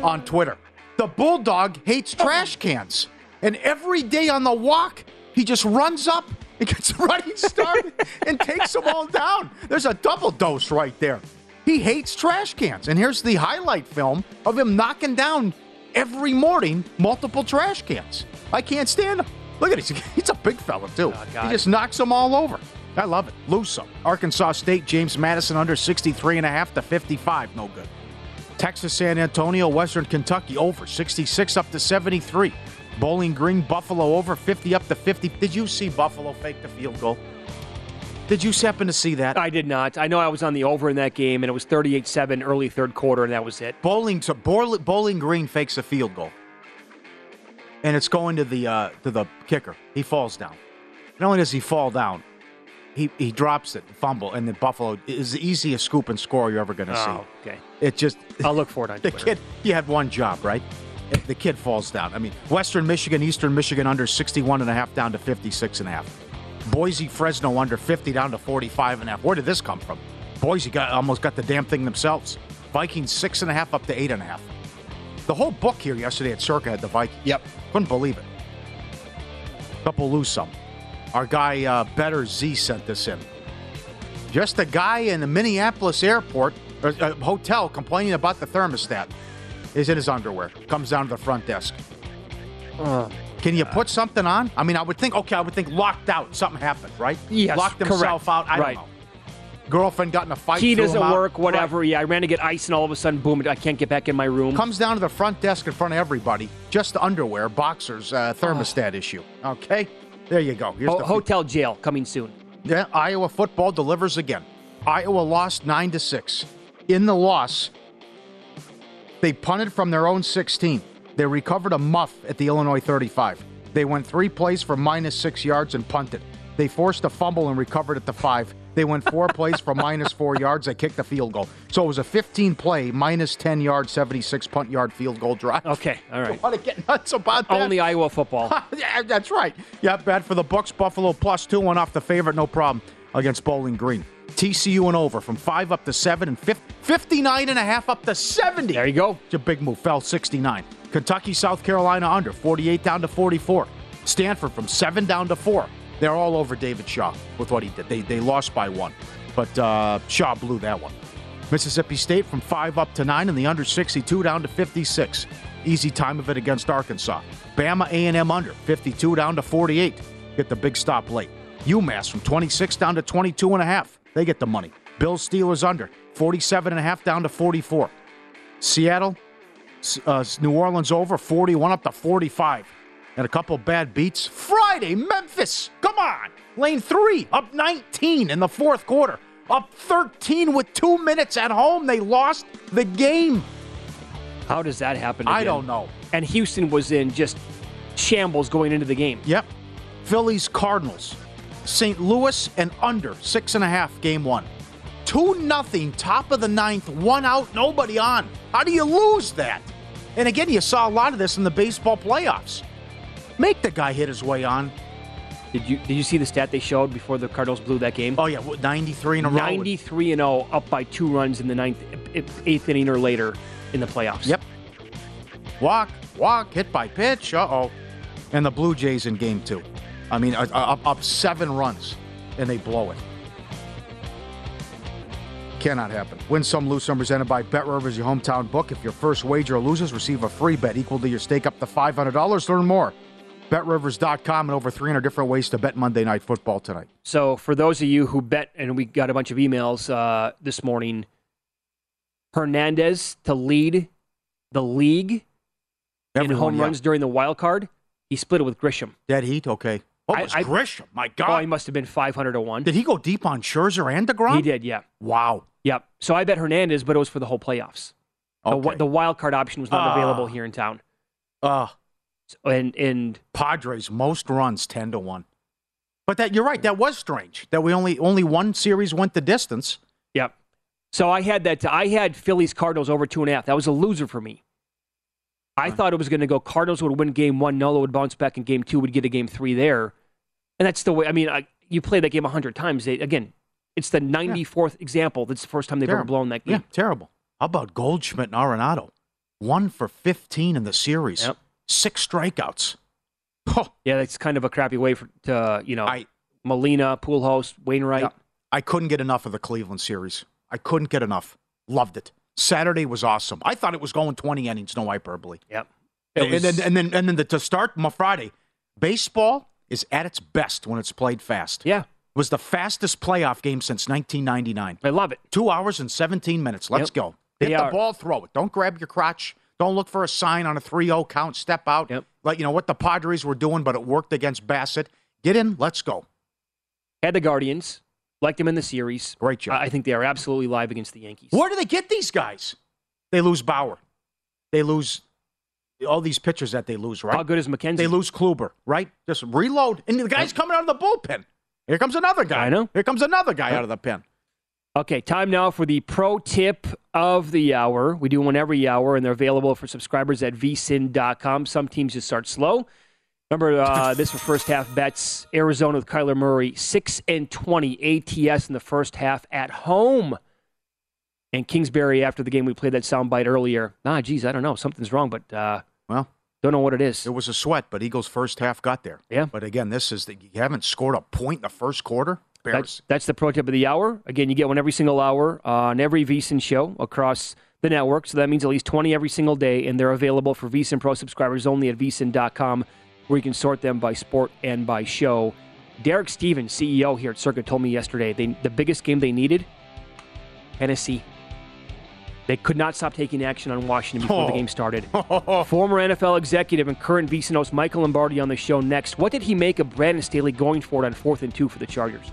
S4: on Twitter. The bulldog hates oh. trash cans, and every day on the walk, he just runs up and gets a running start and takes them all down. There's a double dose right there. He hates trash cans, and here's the highlight film of him knocking down every morning multiple trash cans. I can't stand him. Look at it. He's- a big fella, too. Oh, he just knocks them all over. I love it. Lose some. Arkansas State, James Madison under 63 and a half to 55. No good. Texas, San Antonio, Western Kentucky over 66 up to 73. Bowling Green, Buffalo over 50 up to 50. Did you see Buffalo fake the field goal? Did you happen to see that?
S3: I did not. I know I was on the over in that game, and it was 38-7 early third quarter, and that was it.
S4: Bowling to Bowling, Bowling Green fakes a field goal, and it's going to the uh, to the kicker. He falls down. Not only does he fall down, he he drops it, fumble, and the Buffalo is the easiest scoop and score you're ever going to
S3: Oh,
S4: see.
S3: okay.
S4: It just
S3: I'll look for it on
S4: the
S3: Twitter.
S4: kid. He had one job, right? The kid falls down. I mean, Western Michigan, Eastern Michigan under 61 and a half down to 56 and a half. Boise, Fresno under 50 down to 45 and a half. Where did this come from? Boise got almost got the damn thing themselves. Vikings six and a half up to eight and a half. The whole book here yesterday at Circa had the Vikings. Yep. Couldn't believe it. Couple lose some. Our guy uh, Better Z sent this in. Just a guy in the Minneapolis airport or, uh, hotel complaining about the thermostat is in his underwear. Comes down to the front desk. Can you put something on? I mean, I would think. Okay, I would think locked out. Something happened, right?
S3: Yes,
S4: locked himself
S3: correct.
S4: out. I
S3: Right.
S4: don't know. Girlfriend got in a fight.
S3: Key
S4: threw
S3: doesn't work, whatever. Yeah, I ran to get ice, and all of a sudden, boom! I can't get back in my room.
S4: Comes down to the front desk in front of everybody. Just the underwear, boxers, uh, thermostat issue. Okay, there you go. Here's the
S3: hotel jail coming soon.
S4: Yeah, Iowa football delivers again. Iowa lost nine to six. In the loss, they punted from their own 16. They recovered a muff at the Illinois 35. They went three plays for minus six yards and punted. They forced a fumble and recovered at the five. They went four plays for minus four yards. They kicked a field goal. So it was a 15 play, minus 10 yard, 76 punt yard field goal drive.
S3: Okay, all right.
S4: want to get nuts about that?
S3: Only Iowa football.
S4: that's right. Yeah, bad for the Bucks. Buffalo plus two, one off the favorite, no problem against Bowling Green. TCU and over from five up to seven and fif- 59 and a half up to 70. There
S3: you go.
S4: It's a big move. Fell 69. Kentucky, South Carolina under 48 down to 44. Stanford from seven down to four. They're all over David Shaw with what he did. They, they lost by one, but uh, Shaw blew that one. Mississippi State from five up to nine and the under 62 down to 56. Easy time of it against Arkansas. Bama A&M under 52 down to 48. Get the big stop late. UMass from 26 down to 22 and a half. They get the money. Bills Steelers under 47 and a half down to 44. Seattle, uh, New Orleans over 41 up to 45. And a couple bad beats. Friday, Memphis. Come on. Lane three, up 19 in the fourth quarter. Up 13 with two minutes at home. They lost the game.
S3: How does that happen?
S4: I don't know.
S3: And Houston was in just shambles going into the game.
S4: Yep. Phillies, Cardinals. St. Louis and under six and a half, game one. Two nothing, top of the ninth, one out, nobody on. How do you lose that? And again, you saw a lot of this in the baseball playoffs. Make the guy hit his way on.
S3: Did you did you see the stat they showed before the Cardinals blew that game?
S4: Oh yeah, 93 in a row.
S3: 93 and 0, up by two runs in the ninth, eighth inning or later in the playoffs.
S4: Yep. Walk, walk, hit by pitch. Uh oh. And the Blue Jays in game two. I mean, uh, uh, up, up seven runs, and they blow it. Cannot happen. Win some, lose some. Presented by Bet Rivers, your hometown book. If your first wager loses, receive a free bet equal to your stake up to $500. Learn more. BetRivers.com and over 300 different ways to bet Monday Night Football tonight.
S3: So for those of you who bet, and we got a bunch of emails uh, this morning, Hernandez to lead the league in home
S4: yeah.
S3: runs during the wild card. He split it with Grisham.
S4: Dead heat, okay. It was
S3: I-
S4: Grisham. My God.
S3: Oh, he must have been 500 to 1.
S4: Did he go deep on Scherzer and DeGrom?
S3: He did, yeah.
S4: Wow.
S3: Yep. So I bet Hernandez, but it was for the whole playoffs. The,
S4: Okay.
S3: the wild card option was not
S4: Ah.
S3: available here in town.
S4: Uh,
S3: And and
S4: Padres, most runs, 10 to 1. But that you're right. That was strange. That we only only one series went the distance.
S3: Yep. So I had that. I had Phillies Cardinals over two and a half. That was a loser for me. I thought it was going to go. Cardinals would win game one. Nola would bounce back in game two. Would get a game three there, and that's the way. I mean, I, you play that game a hundred times. They, again, it's the ninety fourth example. That's the first time they've ever blown that game.
S4: Yeah, terrible. How about Goldschmidt and Arenado? One for 15 in the series. Yep. Six strikeouts.
S3: Yeah, that's kind of a crappy way for to you know. I, Molina, Pujols, Wainwright.
S4: Yeah. I couldn't get enough of the Cleveland series. I couldn't get enough. Loved it. Saturday was awesome. I thought it was going 20 innings, no hyperbole.
S3: Yep.
S4: And, and then and then and then the, to start my Friday, baseball is at its best when it's played fast.
S3: Yeah.
S4: It was the fastest playoff game since 1999.
S3: I love it.
S4: Two hours and 17 minutes. Let's
S3: Yep.
S4: go.
S3: They
S4: Hit the
S3: are.
S4: ball, throw it. Don't grab your crotch. Don't look for a sign on a 3-0 count. Step out. Yep. Like you know what the Padres were doing, but it worked against Bassitt. Get in. Let's go.
S3: Had the Guardians. Liked them in the series.
S4: Great job.
S3: I I think they are absolutely live against the Yankees.
S4: Where do they get these guys? They lose Bauer. They lose all these pitchers that they lose, right?
S3: How good is McKenzie?
S4: They lose Kluber, right? Just reload. And the guy's coming out of the bullpen. Here comes another guy.
S3: I know.
S4: Here comes another guy out of the pen.
S3: Okay, time now for the pro tip of the hour. We do one every hour, and they're available for subscribers at vsin.com. Some teams just start slow. Remember uh, this for first half bets. Arizona with Kyler Murray, six and twenty ATS in the first half at home. And Kingsbury after the game, we played that soundbite earlier. Ah, geez, I don't know, something's wrong, but uh,
S4: well,
S3: don't know what it is.
S4: It was a sweat, but Eagles' first half got there.
S3: Yeah.
S4: But again, this is the, you haven't scored a point in the first quarter. Bears.
S3: That's, that's the pro tip of the hour. Again, you get one every single hour on every VSIN show across the network. So that means at least 20 every single day, and they're available for VSIN Pro subscribers only at vsin.com, where you can sort them by sport and by show. Derek Stevens, CEO here at Circa, told me yesterday they, the biggest game they needed, Tennessee. They could not stop taking action on Washington before the
S4: Oh.
S3: game started. Former NFL executive and current VSIN host Michael Lombardi on the show next. What did he make of Brandon Staley going for it on fourth and two for the Chargers?